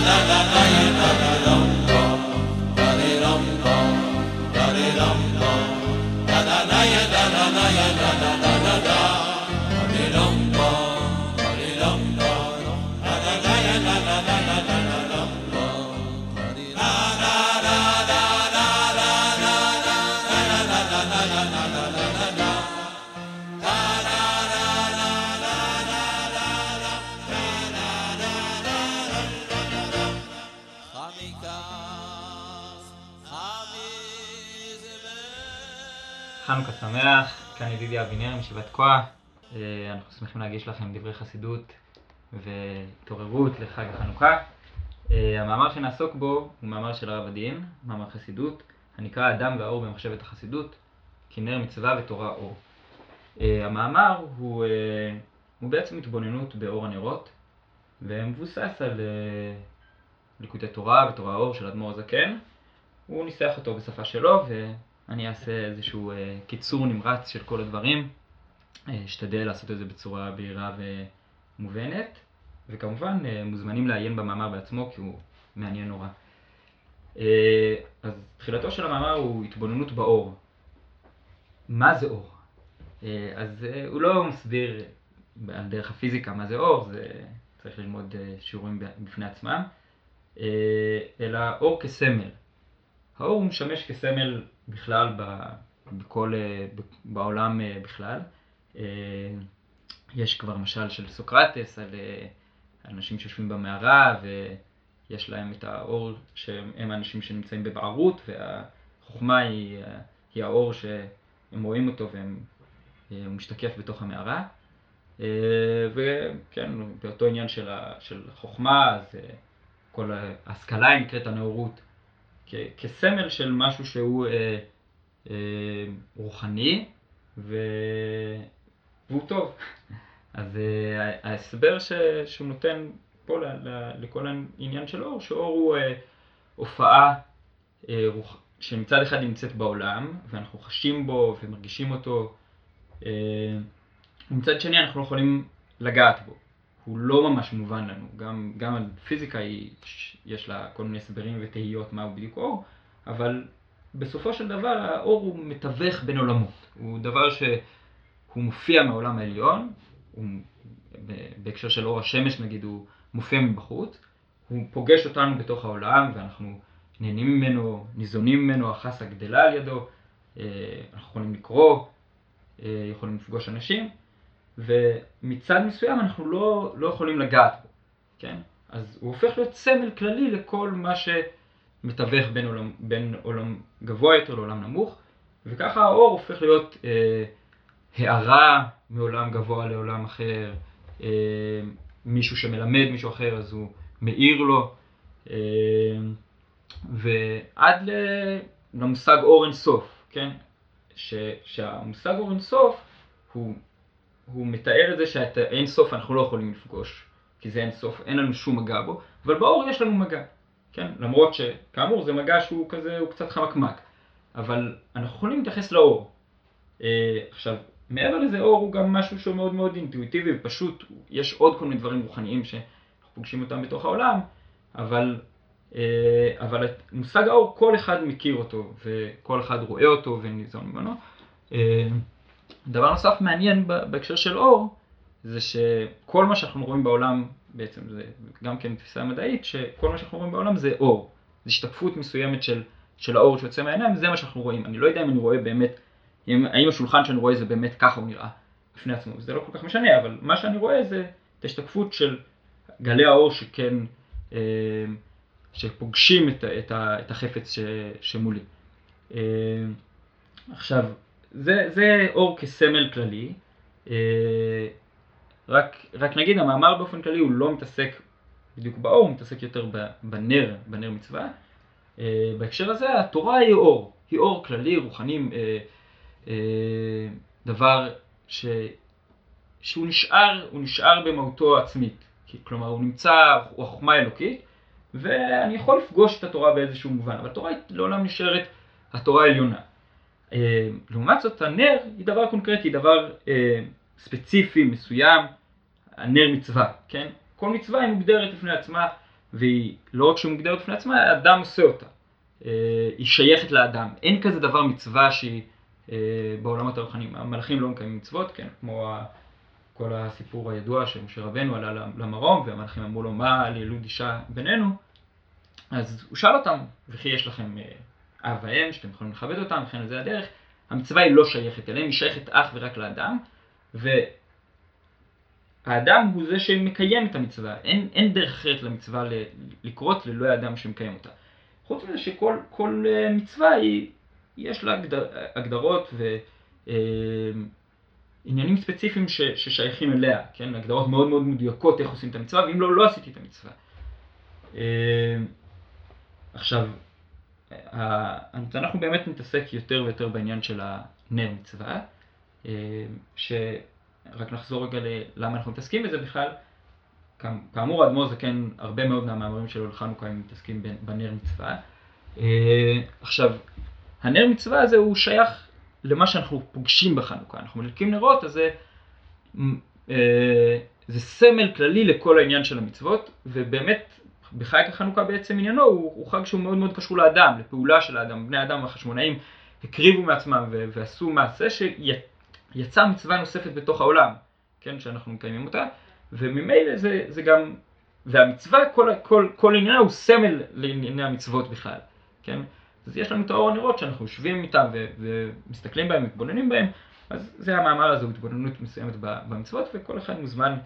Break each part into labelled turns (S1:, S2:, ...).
S1: la la la. חנוכה שמח, כאן ידידי אבינר מישיבת תקוע. אה, אנחנו שמחים להגיש לכם דברי חסידות והתעוררות לחג החנוכה. אה, המאמר שנעסוק בו הוא מאמר של הרב הדין, מאמר חסידות, הנקרא אדם והאור במחשבת החסידות, כנר מצווה ותורה אור. אה, המאמר הוא, הוא בעצם התבוננות באור הנרות, ומבוסס על ליקודי תורה ותורה אור של אדמו"ר הזקן. הוא ניסח אותו בשפה שלו, ו... אני אעשה איזשהו אה, קיצור נמרץ של כל הדברים, אה, אשתדל לעשות את זה בצורה בהירה ומובנת, וכמובן אה, מוזמנים לעיין במאמר בעצמו כי הוא מעניין נורא. אה, אז תחילתו של המאמר הוא התבוננות באור. מה זה אור? אה, אז אה, הוא לא מסביר על דרך הפיזיקה מה זה אור, זה צריך ללמוד אה, שיעורים בפני עצמם, אה, אלא אור כסמל. האור משמש כסמל בכלל בכל, אה, בעולם אה, בכלל. אה, יש כבר משל של סוקרטס על אנשים שיושבים במערה ויש להם את האור שהם האנשים שנמצאים בבערות והחוכמה היא, היא האור שהם רואים אותו והוא משתקף בתוך המערה. וכן, באותו עניין של, של חוכמה, אז כל ההשכלה נקראת הנאורות. כסמל של משהו שהוא אה, אה, רוחני ו... והוא טוב. אז אה, ההסבר ש... שהוא נותן פה ל... ל... לכל העניין של אור, שאור הוא אה, הופעה אה, רוח... שמצד אחד נמצאת בעולם ואנחנו חשים בו ומרגישים אותו, אה, ומצד שני אנחנו לא יכולים לגעת בו. הוא לא ממש מובן לנו. גם, גם על פיזיקה היא, יש לה כל מיני הסברים ותהיות מהו בדיוק אור, אבל בסופו של דבר האור הוא מתווך בין עולמות. הוא דבר שהוא מופיע מהעולם העליון, הוא, בהקשר של אור השמש נגיד הוא מופיע מבחוץ, הוא פוגש אותנו בתוך העולם ואנחנו נהנים ממנו, ניזונים ממנו, החסה גדלה על ידו, אה, אנחנו יכולים לקרוא, אה, יכולים לפגוש אנשים. ומצד מסוים אנחנו לא, לא יכולים לגעת בו, כן? אז הוא הופך להיות סמל כללי לכל מה שמתווך בין עולם, בין עולם גבוה יותר לעולם נמוך, וככה האור הופך להיות אה, הערה מעולם גבוה לעולם אחר, אה, מישהו שמלמד מישהו אחר אז הוא מאיר לו, אה, ועד למושג אור אינסוף, כן? ש, שהמושג אור אינסוף הוא הוא מתאר את זה שאת האין סוף אנחנו לא יכולים לפגוש, כי זה אין סוף, אין לנו שום מגע בו, אבל באור יש לנו מגע, כן? למרות שכאמור זה מגע שהוא כזה, הוא קצת חמקמק, אבל אנחנו יכולים להתייחס לאור. אה, עכשיו, מעבר לזה אור הוא גם משהו שהוא מאוד מאוד אינטואיטיבי ופשוט, יש עוד כל מיני דברים רוחניים שאנחנו פוגשים אותם בתוך העולם, אבל, אה, אבל את מושג האור כל אחד מכיר אותו וכל אחד רואה אותו וניזון ממנו. אה, דבר נוסף מעניין בהקשר של אור, זה שכל מה שאנחנו רואים בעולם, בעצם זה גם כן תפיסה מדעית, שכל מה שאנחנו רואים בעולם זה אור. זו השתקפות מסוימת של, של האור שיוצא מהעיניים, זה מה שאנחנו רואים. אני לא יודע אם אני רואה באמת, אם, האם השולחן שאני רואה זה באמת ככה הוא נראה בפני עצמו, זה לא כל כך משנה, אבל מה שאני רואה זה את ההשתקפות של גלי האור שכן, אה, שפוגשים את, את, את החפץ ש, שמולי. אה, עכשיו, זה, זה אור כסמל כללי. אה, רק, רק נגיד, המאמר באופן כללי הוא לא מתעסק בדיוק באור, הוא מתעסק יותר בנר, בנר מצווה. אה, בהקשר הזה התורה היא אור, היא אור כללי, רוחני, אה, דבר ש, שהוא נשאר, הוא נשאר במהותו העצמית. כלומר, הוא נמצא, הוא החוכמה האלוקית, ואני יכול לפגוש את התורה באיזשהו מובן, אבל התורה לעולם נשארת התורה העליונה. אה, לעומת זאת הנר היא דבר קונקרטי, דבר אה, ספציפי, מסוים, הנר מצווה, כן? כל מצווה היא מוגדרת לפני עצמה והיא לא רק שהיא מוגדרת בפני עצמה, האדם עושה אותה. אה, היא שייכת לאדם. אין כזה דבר מצווה שהיא אה, בעולמות הרוחניים. המלאכים לא מקיימים מצוות, כן, כמו כל הסיפור הידוע שמשה רבנו עלה למרום והמלאכים אמרו לו מה על ילוד אישה בינינו, אז הוא שאל אותם, וכי יש לכם אה, אב ואם שאתם יכולים לכבד אותם, וכן זה הדרך. המצווה היא לא שייכת אליהם, היא שייכת אך ורק לאדם, והאדם הוא זה שמקיים את המצווה, אין, אין דרך אחרת למצווה לקרות ללא האדם שמקיים אותה. חוץ מזה שכל כל אה, מצווה היא, יש לה הגדר, הגדרות ועניינים אה, ספציפיים ש, ששייכים אליה, כן? הגדרות מאוד מאוד מדויקות איך עושים את המצווה, ואם לא, לא עשיתי את המצווה. אה, עכשיו, אנחנו באמת נתעסק יותר ויותר בעניין של הנר מצווה, שרק נחזור רגע ללמה אנחנו מתעסקים בזה בכלל. כאמור האדמו"ר זקן, הרבה מאוד מהמאמרים שלו לחנוכה הם מתעסקים בנר מצווה. אה, עכשיו, הנר מצווה הזה הוא שייך למה שאנחנו פוגשים בחנוכה. אנחנו מדליקים נרות, אז זה, אה, זה סמל כללי לכל העניין של המצוות, ובאמת בחג החנוכה בעצם עניינו הוא, הוא חג שהוא מאוד מאוד קשור לאדם, לפעולה של האדם. בני האדם והחשמונאים הקריבו מעצמם ועשו מעשה שיצא מצווה נוספת בתוך העולם, כן, שאנחנו מקיימים אותה. וממילא זה, זה גם, והמצווה, כל, כל, כל עניינה הוא סמל לענייני המצוות בכלל, כן? אז יש לנו את האור הנרות שאנחנו יושבים איתם ו, ומסתכלים בהם, מתבוננים בהם, אז זה המאמר הזה, הוא התבוננות מסוימת במצוות, וכל אחד מוזמן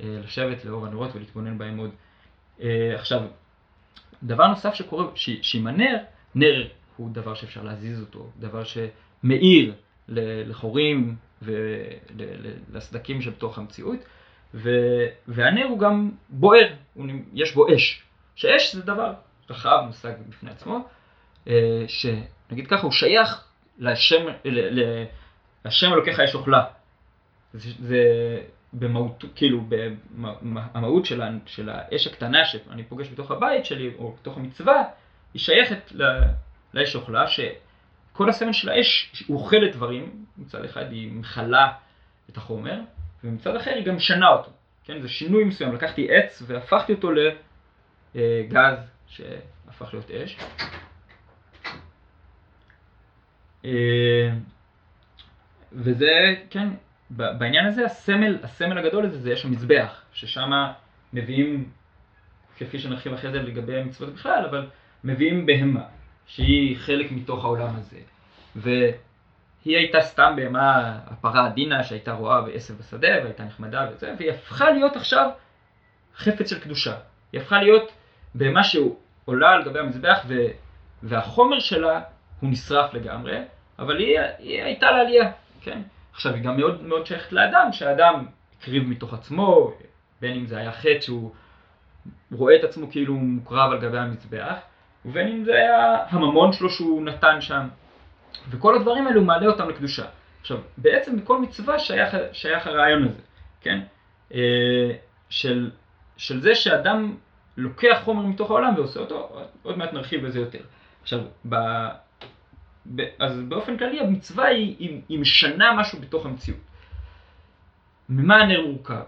S1: אה, לשבת לאור הנרות ולהתבונן בהם עוד. אה, עכשיו, דבר נוסף שקורה, שעם הנר, נר הוא דבר שאפשר להזיז אותו, דבר שמאיר לחורים ולסדקים שבתוך המציאות. ו, והנר הוא גם בוער, הוא, יש בו אש. שאש זה דבר רחב, מושג בפני עצמו, אה, שנגיד ככה, הוא שייך לשם, ל, ל, השם אלוקיך אש אוכלה. זה, זה במהות, כאילו, המהות של, של האש הקטנה שאני פוגש בתוך הבית שלי, או בתוך המצווה, היא שייכת לאש אוכלה, שכל הסמל של האש, אוכלת דברים, מצד אחד היא מכלה את החומר, ומצד אחר היא גם משנה אותו. כן, זה שינוי מסוים. לקחתי עץ והפכתי אותו לגז שהפך להיות אש. אה, וזה, כן, בעניין הזה הסמל, הסמל הגדול הזה זה יש המזבח, ששם מביאים, כפי שנרחיב אחרי זה לגבי המצוות בכלל, אבל מביאים בהמה, שהיא חלק מתוך העולם הזה. היא הייתה סתם בהמה, הפרה עדינה שהייתה רואה בעשב בשדה והייתה נחמדה וזה, והיא הפכה להיות עכשיו חפץ של קדושה. היא הפכה להיות בהמה שעולה על גבי המזבח ו... והחומר שלה הוא נשרף לגמרי, אבל היא, היא הייתה לעלייה, כן? עכשיו היא גם מאוד מאוד שייכת לאדם, שהאדם הקריב מתוך עצמו, בין אם זה היה חטא שהוא רואה את עצמו כאילו הוא מוקרב על גבי המזבח, ובין אם זה היה הממון שלו שהוא נתן שם. וכל הדברים האלו מעלה אותם לקדושה. עכשיו, בעצם בכל מצווה שייך, שייך הרעיון הזה, כן? אה, של, של זה שאדם לוקח חומר מתוך העולם ועושה אותו, עוד מעט נרחיב בזה יותר. עכשיו, אז באופן כללי המצווה היא, היא, היא משנה משהו בתוך המציאות. ממה הנר מורכב?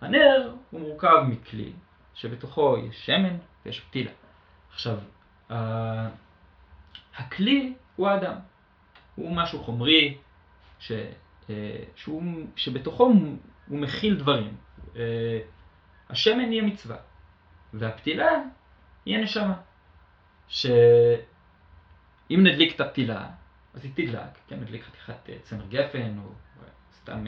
S1: הנר הוא מורכב מכלי שבתוכו יש שמן ויש פתילה. עכשיו, הכלי הוא האדם. הוא משהו חומרי, ש, אה, שהוא, שבתוכו הוא מכיל דברים. אה, השמן היא המצווה, והפתילה היא הנשמה. שאם נדליק את הפתילה, אז היא תדלק, כן, נדליק חתיכת אה, צמר גפן, או סתם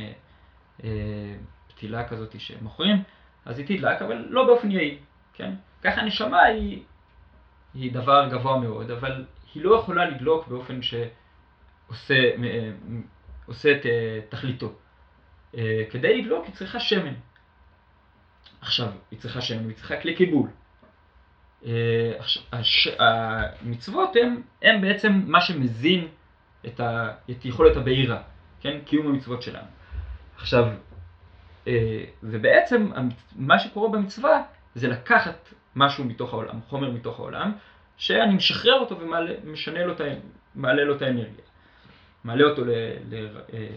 S1: פתילה כזאת שמוכרים, אז היא תדלק, אבל לא באופן יעיל, כן? ככה הנשמה היא, היא דבר גבוה מאוד, אבל היא לא יכולה לדלוק באופן ש... עושה, את אה, תכליתו. אה, כדי לדלוק היא צריכה שמן. עכשיו, היא צריכה שמן, היא צריכה כלי קיבול. אה, המצוות הם, הם בעצם מה שמזין את, ה, את יכולת הבעירה, כן? קיום המצוות שלנו. עכשיו, ובעצם מה שקורה במצווה זה לקחת משהו מתוך העולם, חומר מתוך העולם, שאני משחרר אותו ומשנה לו, מעלה לו את האנרגיה. מעלה אותו ל... ל אה,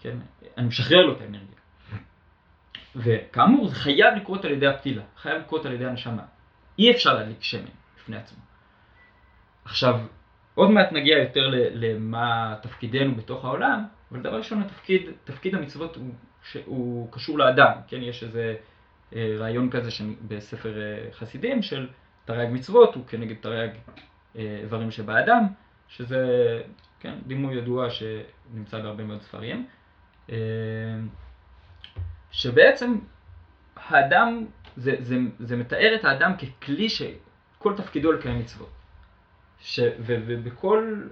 S1: כן, אני משחרר לו את האנרגיה. וכאמור, זה חייב לקרות על ידי הפתילה, חייב לקרות על ידי הנשמה. אי אפשר להדליק שמן בפני עצמו. עכשיו, עוד מעט נגיע יותר למה תפקידנו בתוך העולם, אבל דבר ראשון, התפקיד, תפקיד המצוות הוא, שהוא קשור לאדם, כן? יש איזה אה, רעיון כזה בספר אה, חסידים של תרי"ג מצוות, הוא כנגד תרי"ג אה, איברים שבאדם, שזה כן, דימוי ידוע שנמצא בהרבה מאוד ספרים, שבעצם האדם, זה, זה, זה מתאר את האדם ככלי שכל תפקידו לקיים מצוות. ש, ו, ובכל,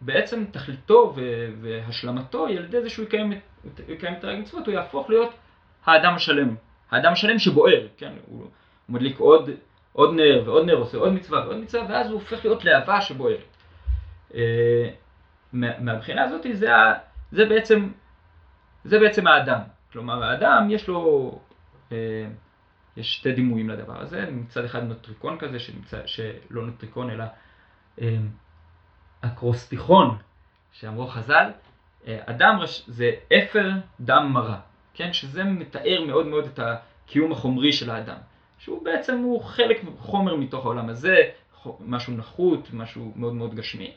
S1: בעצם תכליתו והשלמתו היא על ידי זה שהוא יקיים, יקיים את תרי"ג מצוות, הוא יהפוך להיות האדם השלם. האדם השלם שבוער, כן, הוא, הוא מדליק עוד, עוד נר ועוד נר, עושה עוד מצווה ועוד מצווה, ואז הוא הופך להיות להבה שבוערת. אה, מהבחינה הזאת זה, זה, בעצם, זה בעצם האדם. כלומר, האדם יש לו, אה, יש שתי דימויים לדבר הזה, מצד אחד נוטריקון כזה, שנמצא, שלא נוטריקון אלא אה, אקרוסטיכון, שאמרו חז"ל, אדם זה אפר דם מרה. כן? שזה מתאר מאוד מאוד את הקיום החומרי של האדם. שהוא בעצם הוא חלק חומר מתוך העולם הזה, משהו נחות, משהו מאוד מאוד גשמי.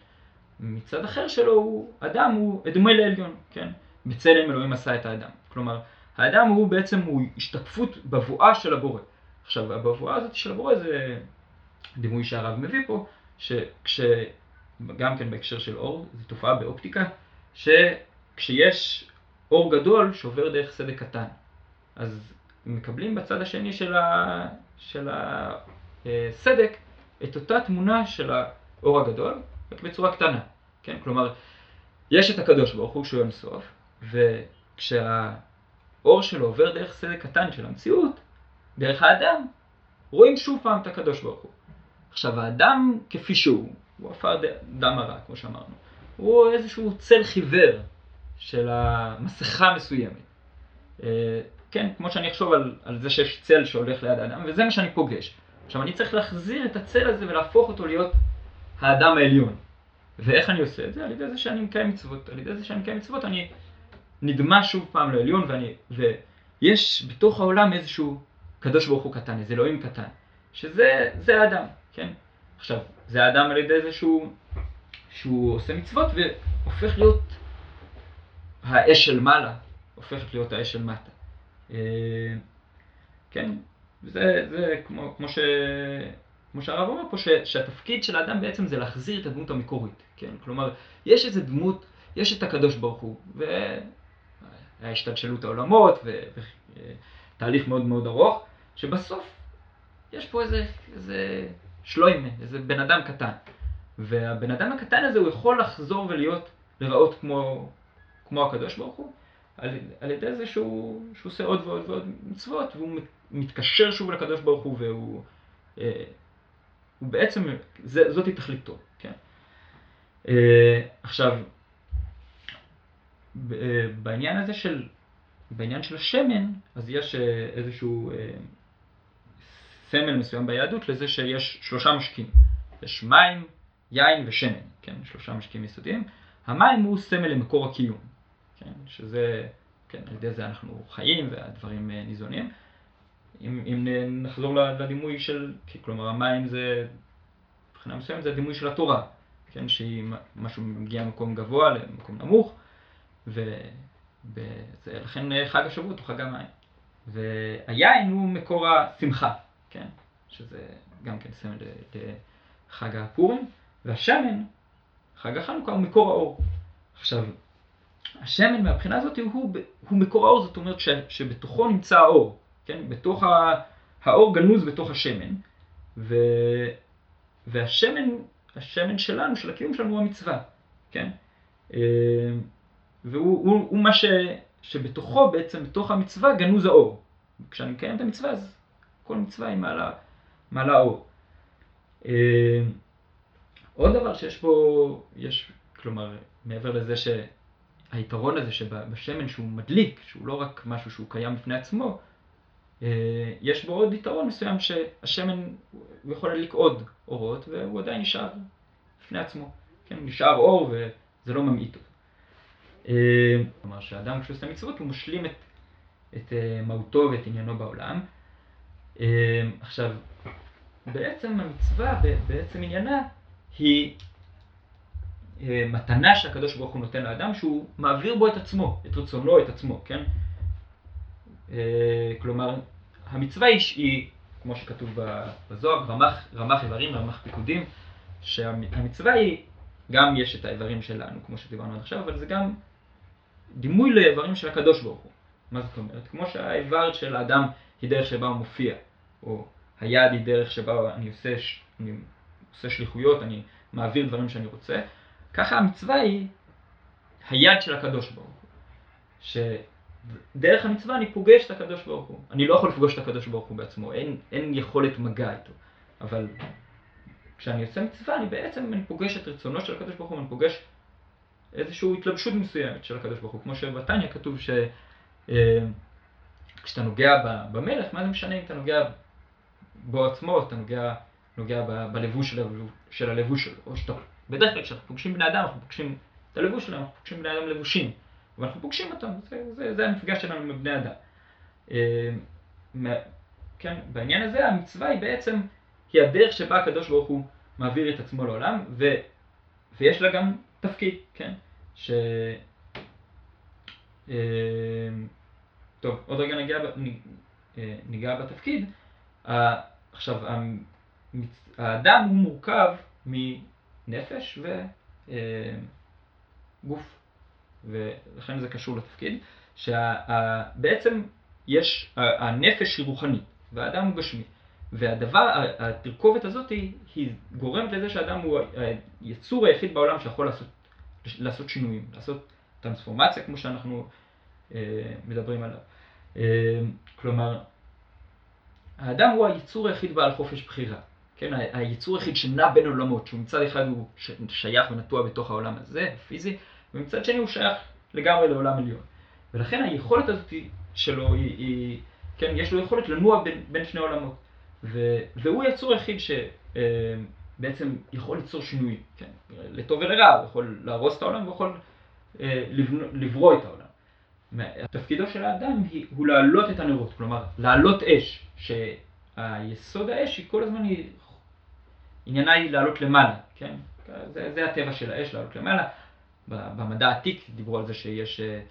S1: מצד אחר שלו, הוא, אדם הוא דומה לעליון, כן? בצלם אלוהים עשה את האדם. כלומר, האדם הוא בעצם הוא השתקפות בבואה של הבורא. עכשיו, הבבואה הזאת של הבורא זה דימוי שהרב מביא פה, שכש... גם כן בהקשר של אור, זו תופעה באופטיקה, שכשיש אור גדול שעובר דרך סדק קטן. אז מקבלים בצד השני של, ה... של הסדק את אותה תמונה של האור הגדול, רק בצורה קטנה. כן? כלומר, יש את הקדוש ברוך הוא שהוא אינסוף, וכשהאור שלו עובר דרך סדק קטן של המציאות, דרך האדם, רואים שוב פעם את הקדוש ברוך הוא. עכשיו, האדם כפי שהוא, הוא עפר דם הרע, כמו שאמרנו, הוא איזשהו צל חיוור של המסכה מסוימת. אה, כן, כמו שאני אחשוב על, על זה שיש צל שהולך ליד האדם, וזה מה שאני פוגש. עכשיו, אני צריך להחזיר את הצל הזה ולהפוך אותו להיות האדם העליון. ואיך אני עושה את זה? על ידי זה שאני מקיים מצוות. על ידי זה שאני מקיים מצוות אני נדמה שוב פעם לעליון, ואני, ויש בתוך העולם איזשהו קדוש ברוך הוא קטן, איזה אלוהים קטן, שזה האדם, כן? עכשיו, זה האדם על ידי זה שהוא, שהוא עושה מצוות והופך להיות האש של מעלה הופכת להיות האש של מטה. אה, כן, זה, זה כמו, כמו, ש, כמו שהרב אומר פה, ש, שהתפקיד של האדם בעצם זה להחזיר את הדמות המקורית, כן? כלומר, יש איזה דמות, יש את הקדוש ברוך הוא, וההשתלשלות העולמות, ותהליך מאוד מאוד ארוך, שבסוף יש פה איזה, איזה שלוימה, איזה בן אדם קטן. והבן אדם הקטן הזה הוא יכול לחזור ולהיות, לראות כמו, כמו הקדוש ברוך הוא, על, על ידי זה שהוא, שהוא עושה עוד ועוד ועוד מצוות, והוא מתקשר שוב לקדוש ברוך הוא, והוא אה, הוא בעצם, זה, זאת תכליתו, כן? אה, עכשיו, בעניין הזה של, בעניין של השמן, אז יש אה, איזשהו אה, סמל מסוים ביהדות לזה שיש שלושה משקים. יש מים, יין ושמן, כן? שלושה משקים יסודיים. המים הוא סמל למקור הקיום, כן? שזה, כן, על ידי זה אנחנו חיים והדברים אה, ניזונים. אם, אם נחזור לדימוי של, כלומר המים זה, מבחינה מסוימת זה הדימוי של התורה, כן? שהיא משהו מגיע ממקום גבוה למקום נמוך, ולכן חג השבועות הוא חג המים. והיין הוא מקור השמחה, כן? שזה גם כן סמל לחג הפורים, והשמן חג החנוכה הוא מקור האור. עכשיו, השמן מהבחינה הזאת הוא, הוא, הוא מקור האור, זאת אומרת ש, שבתוכו נמצא האור, כן? בתוך ה, האור גנוז בתוך השמן, ו, והשמן, השמן שלנו, של הקיום שלנו הוא המצווה, כן? והוא הוא, הוא מה ש, שבתוכו בעצם, בתוך המצווה גנוז האור. כשאני מקיים את המצווה אז כל מצווה היא מעלה, מעלה אור. אה, עוד דבר שיש פה, יש, כלומר, מעבר לזה שהיתרון הזה שבשמן שהוא מדליק, שהוא לא רק משהו שהוא קיים בפני עצמו, אה, יש בו עוד יתרון מסוים שהשמן, הוא יכול להדליק עוד אורות והוא עדיין נשאר בפני עצמו. כן, הוא נשאר אור וזה לא ממעיט אותו. אה, כלומר שהאדם כשהוא עושה מצוות הוא משלים את, את אה, מהותו ואת עניינו בעולם. עכשיו, בעצם המצווה, בעצם עניינה, היא אה, מתנה שהקדוש ברוך הוא נותן לאדם, שהוא מעביר בו את עצמו, את רצונו, את עצמו, כן? אה, כלומר, המצווה היא, היא כמו שכתוב בזוהר, רמ"ח, רמ"ח איברים, רמ"ח פיקודים, שהמצווה היא, גם יש את האיברים שלנו, כמו שדיברנו עד עכשיו, אבל זה גם דימוי לאיברים של הקדוש ברוך הוא. מה זאת אומרת? כמו שהאיבר של האדם היא דרך שבה הוא מופיע, או היד היא דרך שבה אני עושה, אני עושה שליחויות, אני מעביר דברים שאני רוצה, ככה המצווה היא היד של הקדוש ברוך הוא. שדרך המצווה אני פוגש את הקדוש ברוך הוא. אני לא יכול לפגוש את הקדוש ברוך הוא בעצמו, אין, אין יכולת מגע איתו. אבל כשאני עושה מצווה, אני בעצם אני פוגש את רצונו של הקדוש ברוך הוא, אני פוגש איזושהי התלבשות מסוימת של הקדוש ברוך הוא. כמו שבתניא כתוב שכשאתה אה, נוגע במלך, מה זה משנה אם אתה נוגע בו עצמו, אתה נוגע, נוגע בלבוש של, של הלבוש שלו, או שאתה בדרך כלל כשאנחנו פוגשים בני אדם, אנחנו פוגשים את הלבוש שלהם, אנחנו פוגשים בני אדם לבושים, ואנחנו פוגשים אותם, זה, זה, זה המפגש שלנו עם בני אדם. אה, כן, בעניין הזה המצווה היא בעצם, היא הדרך שבה הקדוש ברוך הוא מעביר את עצמו לעולם, ו, ויש לה גם תפקיד, כן, ש... אה, טוב, עוד רגע נגיע, אה, ניגע בתפקיד. עכשיו, האדם הוא מורכב נפש וגוף. ולכן זה קשור לתפקיד, שבעצם יש, הנפש היא רוחנית והאדם הוא גשמי. והדבר, התרכובת הזאת היא, היא גורמת לזה שהאדם הוא היצור היחיד בעולם שיכול לעשות, לעשות שינויים, לעשות טרנספורמציה כמו שאנחנו אה, מדברים עליו. אה, כלומר, האדם הוא היצור היחיד בעל חופש בחירה. כן, היצור היחיד שנע בין עולמות, שהוא מצד אחד הוא שייך ונטוע בתוך העולם הזה, פיזי, ומצד שני הוא שייך לגמרי לעולם עליון. ולכן היכולת הזאת שלו היא, היא כן, יש לו יכולת לנוע בין, בין שני עולמות. ו, והוא היצור היחיד שבעצם אה, יכול ליצור שינוי, כן, לטוב ולרע, הוא יכול להרוס את העולם ויכול אה, לברוא את העולם. תפקידו של האדם היא, הוא להעלות את הנרות, כלומר להעלות אש, שהיסוד האש היא כל הזמן היא עניינה היא לעלות למעלה, כן? זה, זה הטבע של האש, לעלות למעלה. במדע העתיק דיברו על זה שיש אה,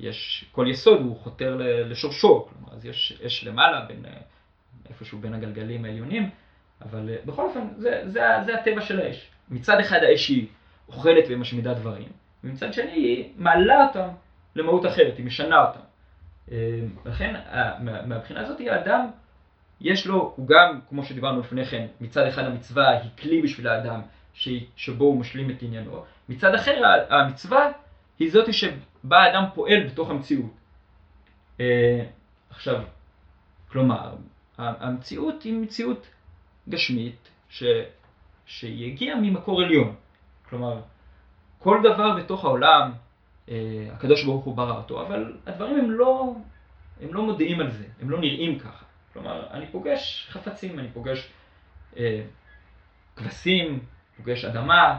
S1: יש, כל יסוד הוא חותר לשורשו, כלומר, אז יש אש למעלה, בין, אה, איפשהו בין הגלגלים העליונים, אבל אה, בכל אופן, זה, זה, זה הטבע של האש. מצד אחד האש היא אוכלת ומשמידה דברים, ומצד שני היא מעלה אותם למהות אחרת, היא משנה אותם. לכן, מהבחינה הזאת, האדם יש לו, הוא גם, כמו שדיברנו לפני כן, מצד אחד המצווה היא כלי בשביל האדם שבו הוא משלים את עניינו, מצד אחר המצווה היא זאת שבה האדם פועל בתוך המציאות. אה, עכשיו, כלומר, המציאות היא מציאות גשמית ש, שהיא הגיעה ממקור עליון. כלומר, כל דבר בתוך העולם, אה, הקדוש ברוך הוא ברא אותו, אבל הדברים הם לא, הם לא מודיעים על זה, הם לא נראים ככה. כלומר, אני פוגש חפצים, אני פוגש אה, כבשים, פוגש אדמה,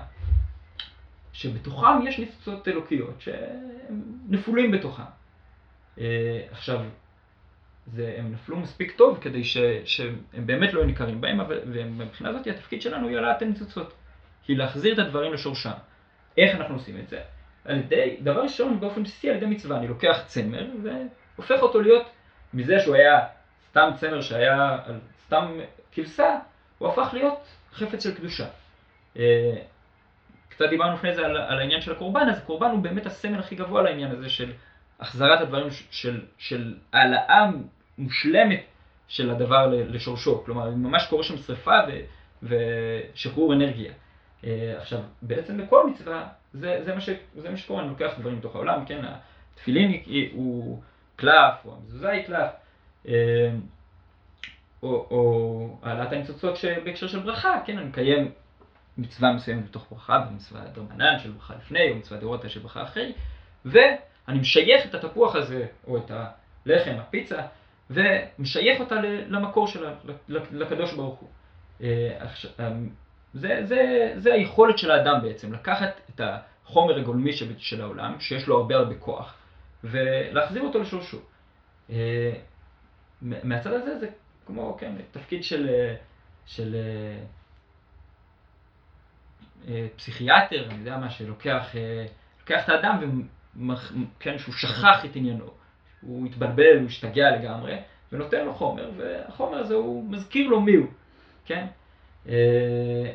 S1: שבתוכם יש ניצוצות אלוקיות שהם נפולים בתוכם. אה, עכשיו, זה, הם נפלו מספיק טוב כדי ש, שהם באמת לא ניכרים בהם, אבל מבחינה זאת התפקיד שלנו היא העלאת הניצוצות. היא להחזיר את הדברים לשורשם. איך אנחנו עושים את זה? על ידי, דבר ראשון, באופן בסיסי על ידי מצווה, אני לוקח צמר והופך אותו להיות מזה שהוא היה סתם צמר שהיה על סתם כבשה, הוא הפך להיות חפץ של קדושה. אה, קצת דיברנו לפני זה על, על העניין של הקורבן, אז הקורבן הוא באמת הסמל הכי גבוה לעניין הזה של החזרת הדברים, של העלאה מושלמת של הדבר לשורשו. כלומר, ממש קורה שם שריפה ו, ושחרור אנרגיה. אה, עכשיו, בעצם בכל מצווה, זה, זה, מה, ש, זה מה שקורה, אני לוקח דברים מתוך העולם, כן, התפילין הוא קלף, או המזוזה היא קלף. אה, או, העלאת הניצוצות בהקשר של ברכה, כן, אני מקיים מצווה מסוימת בתוך ברכה, במצווה דרמנן של ברכה לפני, או מצווה דרוטה של ברכה אחרי, ואני משייך את התפוח הזה, או את הלחם, הפיצה, ומשייך אותה למקור שלה, לקדוש ברוך הוא. אה, זה, זה, זה היכולת של האדם בעצם, לקחת את החומר הגולמי של העולם, שיש לו הרבה הרבה כוח, ולהחזיר אותו לשורשו. אה, מהצד הזה זה כמו, כן, תפקיד של, של אה, אה, פסיכיאטר, אני יודע מה, שלוקח אה, לוקח את האדם, ומח, כן, שהוא שכח את עניינו, הוא התבלבל, הוא השתגע לגמרי, ונותן לו חומר, והחומר הזה הוא מזכיר לו מי הוא, כן?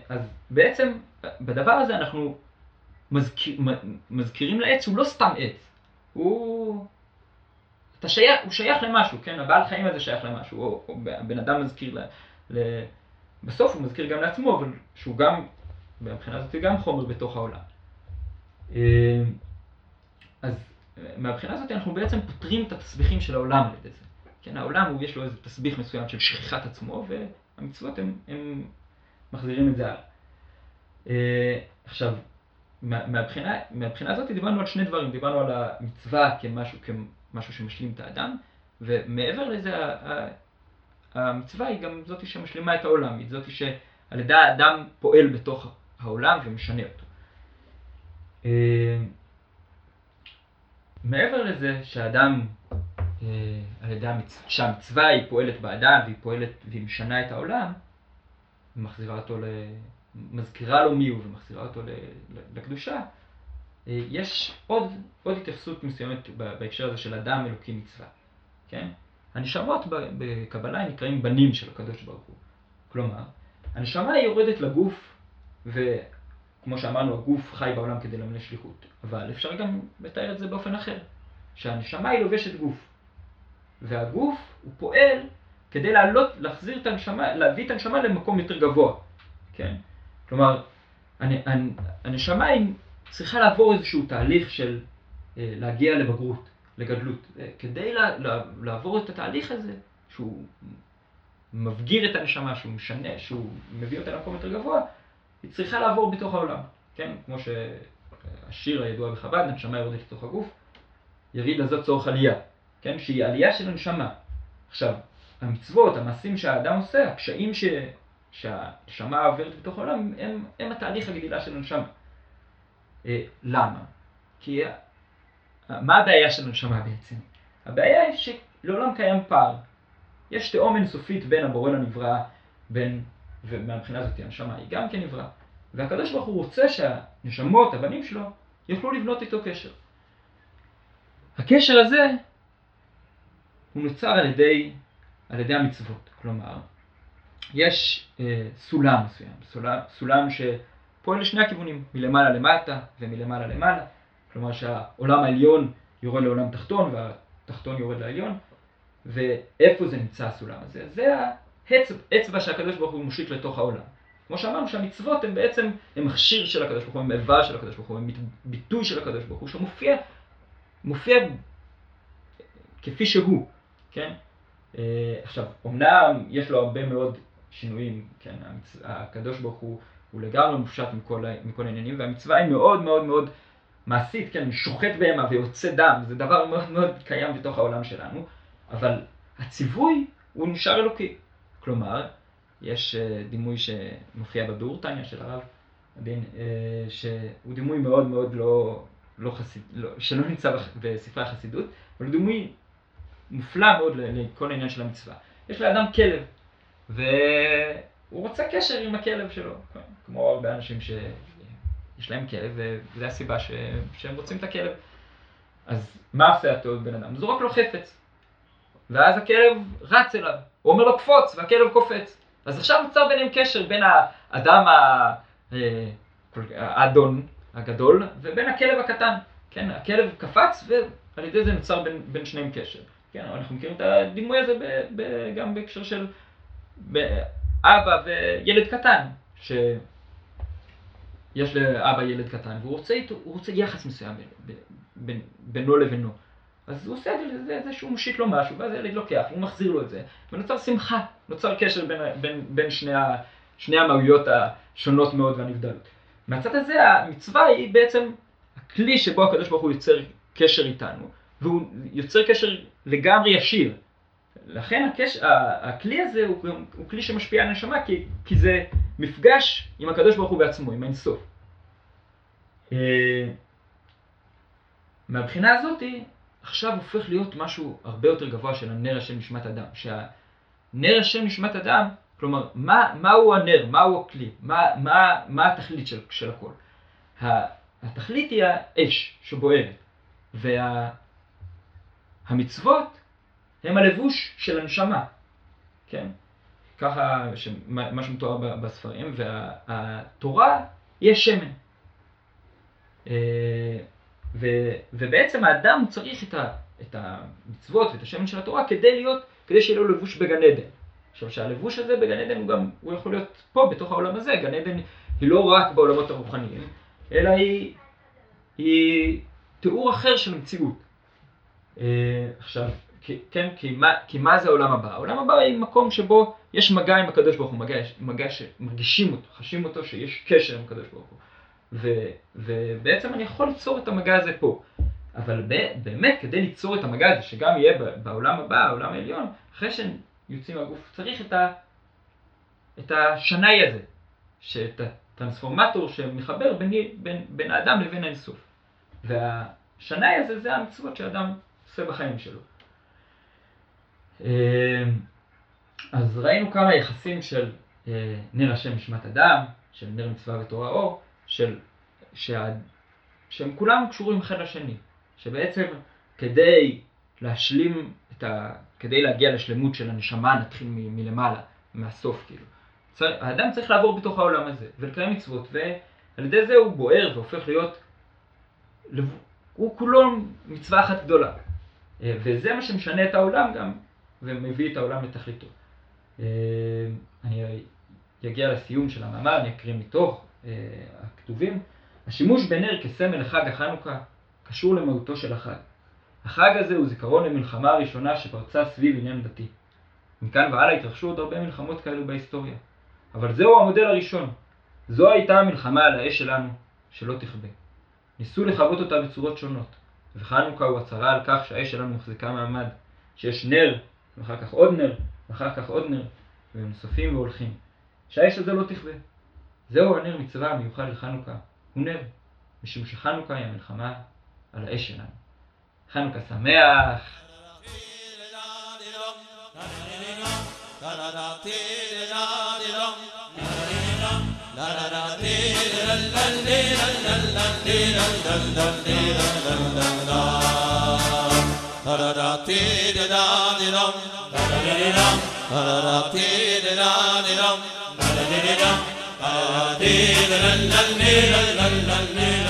S1: אז בעצם בדבר הזה אנחנו מזכיר, מזכירים לעץ, הוא לא סתם עץ, הוא... שייך, הוא שייך למשהו, כן? הבעל חיים הזה שייך למשהו, או, או הבן אדם מזכיר ל, ל... בסוף הוא מזכיר גם לעצמו, אבל שהוא גם, מבחינה הזאת, גם חומר בתוך העולם. אה, אז מהבחינה הזאת אנחנו בעצם פותרים את התסביכים של העולם על ידי זה. כן, העולם הוא, יש לו איזה תסביך מסוים של שכיחת עצמו, והמצוות הם, הם מחזירים את זה הלאה. אה, עכשיו, מהבחינה, מהבחינה הזאת דיברנו על שני דברים, דיברנו על המצווה כמשהו, כמשהו שמשלים את האדם, ומעבר לזה המצווה היא גם זאת שמשלימה את העולם, היא זאת שעל ידי האדם פועל בתוך העולם ומשנה אותו. מעבר לזה שהאדם, אה, על שהמצווה היא פועלת באדם והיא פועלת והיא משנה את העולם, ומחזירה אותו, מזכירה לו מי הוא ומחזירה אותו לקדושה, אה, יש עוד, עוד התייחסות מסוימת בהקשר הזה של אדם אלוקי מצווה, כן? הנשמות בקבלה נקראים בנים של הקדוש ברוך הוא. כלומר, הנשמה יורדת לגוף, וכמו שאמרנו, הגוף חי בעולם כדי למלא שליחות. אבל אפשר גם לתאר את זה באופן אחר, שהנשמה היא לובשת גוף, והגוף הוא פועל כדי לעלות, להחזיר את הנשמה, להביא את הנשמה למקום יותר גבוה, כן? כלומר, הנשמה היא צריכה לעבור איזשהו תהליך של אה, להגיע לבגרות. לגדלות. כדי לעבור את התהליך הזה, שהוא מבגיר את הנשמה, שהוא משנה, שהוא מביא אותה למקום יותר גבוה, היא צריכה לעבור בתוך העולם. כן, כמו שהשיר הידוע בחב"ד, הנשמה יורדת לתוך הגוף, יריד הזאת צורך עלייה, כן, שהיא עלייה של הנשמה. עכשיו, המצוות, המעשים שהאדם עושה, הקשיים ש... שהנשמה עוברת בתוך העולם, הם, הם התהליך הגדילה של הנשמה. אה, למה? כי מה הבעיה של הנשמה בעצם? הבעיה היא שלעולם קיים פער. יש תהום אינסופית בין הבורא לנברא, בין, ומהבחינה הזאת הנשמה היא גם כן נברא. והקדוש ברוך הוא רוצה שהנשמות, הבנים שלו, יוכלו לבנות איתו קשר. הקשר הזה הוא נוצר על ידי, על ידי המצוות. כלומר, יש אה, סולם מסוים, סולם, סולם שפועל לשני הכיוונים, מלמעלה למטה ומלמעלה למעלה. כלומר שהעולם העליון יורד לעולם תחתון והתחתון יורד לעליון, ואיפה זה נמצא הסולם הזה? זה האצבע שהקדוש ברוך הוא מושיט לתוך העולם. כמו שאמרנו שהמצוות הן בעצם, הן מכשיר של הקדוש ברוך הוא, הן איבר של הקדוש ברוך הוא, הן ביטוי של הקדוש ברוך הוא, שמופיע מופיע כפי שהוא, כן? אה, עכשיו, אמנם יש לו הרבה מאוד שינויים, כן? הקדוש ברוך הוא, הוא לגמרי מופשט מכל, מכל העניינים, והמצווה היא מאוד מאוד מאוד מעשית, כן, שוחט בהמה ויוצא דם, זה דבר מאוד מאוד קיים בתוך העולם שלנו, אבל הציווי הוא נשאר אלוקי. כלומר, יש אה, דימוי שמופיע בביאור תניא של הרב הדין, אה, שהוא דימוי מאוד מאוד לא, לא חסיד, לא, שלא נמצא בספרי החסידות, אבל הוא דימוי מופלא מאוד לכל העניין של המצווה. יש לאדם כלב, והוא רוצה קשר עם הכלב שלו, כמו הרבה אנשים ש... יש להם כלב, וזו הסיבה ש... שהם רוצים את הכלב. אז מה עושה אותו בן אדם? זורק לו חפץ. ואז הכלב רץ אליו, הוא אומר לו קפוץ, והכלב קופץ. אז עכשיו נוצר ביניהם קשר בין האדם אה, האדון הגדול ובין הכלב הקטן. כן, הכלב קפץ ועל ידי זה נוצר בין, בין שניהם קשר. כן, אנחנו מכירים את הדימוי הזה ב, ב, גם בהקשר של אבא וילד קטן, ש... יש לאבא ילד קטן, והוא רוצה איתו, רוצה יחס מסוים בין, בין, בינו לבינו. אז הוא עושה את זה, שהוא מושיט לו משהו, ואז הילד לוקח, הוא מחזיר לו את זה, ונוצר שמחה, נוצר קשר בין, בין, בין שני, ה, שני המהויות השונות מאוד והנבדלות. מהצד הזה המצווה היא בעצם הכלי שבו הקדוש ברוך הוא יוצר קשר איתנו, והוא יוצר קשר לגמרי ישיר. לכן הקש, הכלי הזה הוא, הוא כלי שמשפיע על הנשמה, כי, כי זה מפגש עם הקדוש ברוך הוא בעצמו, עם האינסוף. אה, מהבחינה הזאת, עכשיו הופך להיות משהו הרבה יותר גבוה של הנר השם נשמת אדם. שהנר השם נשמת אדם, כלומר, מה, מהו הנר, מהו הכלי, מה, מה, מה התכלית של, של הכל. התכלית היא האש שבוערת, והמצוות הם הלבוש של הנשמה, כן? ככה מה שמתואר בספרים, והתורה היא השמן. אה, ובעצם האדם צריך את, ה, את המצוות ואת השמן של התורה כדי להיות, כדי שיהיה לו לבוש בגן עדן. עכשיו שהלבוש הזה בגן עדן הוא גם, הוא יכול להיות פה בתוך העולם הזה, גן עדן היא לא רק בעולמות הרוחניים, אלא היא, היא תיאור אחר של המציאות. אה, עכשיו, כן, כי מה, כי מה זה העולם הבא? העולם הבא היא מקום שבו יש מגע עם הקדוש ברוך הוא, מגע, מגע שמרגישים אותו, חשים אותו, שיש קשר עם הקדוש ברוך הוא. ו, ובעצם אני יכול ליצור את המגע הזה פה. אבל באמת, כדי ליצור את המגע הזה, שגם יהיה בעולם הבא, העולם העליון, אחרי שיוצאים מהגוף, צריך את, ה, את השנאי הזה, את הטרנספורמטור שמחבר בין, בין, בין האדם לבין האינסוף. והשנאי הזה זה המצוות שאדם עושה בחיים שלו. אה, אז ראינו כמה יחסים של אה, נר השם נשמת אדם, של נר מצווה ותורה אור, של, שה, שהם כולם קשורים אחד לשני. שבעצם כדי להשלים את ה... כדי להגיע לשלמות של הנשמה, נתחיל מ, מלמעלה, מהסוף כאילו. צר, האדם צריך לעבור בתוך העולם הזה ולקיים מצוות, ועל ידי זה הוא בוער והופך להיות, הוא כולו מצווה אחת גדולה. אה, וזה מה שמשנה את העולם גם, ומביא את העולם לתכליתו. אה, אני אגיע לסיום של המאמר, אני אקריא מתוך הכתובים. השימוש בנר כסמל לחג החנוכה קשור למהותו של החג. החג הזה הוא זיכרון למלחמה הראשונה שפרצה סביב עניין דתי. מכאן והלאה התרחשו עוד הרבה מלחמות כאלו בהיסטוריה. אבל זהו המודל הראשון. זו הייתה המלחמה על האש שלנו, שלא תכבה. ניסו לכבות אותה בצורות שונות, וחנוכה הוא הצהרה על כך שהאש שלנו מחזיקה מעמד, שיש נר, ואחר כך עוד נר, ואחר כך עוד נר, והם נוספים והולכים. שהאש הזה לא תכבה. זהו הנר מצווה המיוחד לחנוכה, הוא נר, משום שחנוכה היא המלחמה על האש שלנו. חנוכה שמח!
S2: Da da da da Ah, de la la la, lal, la la la.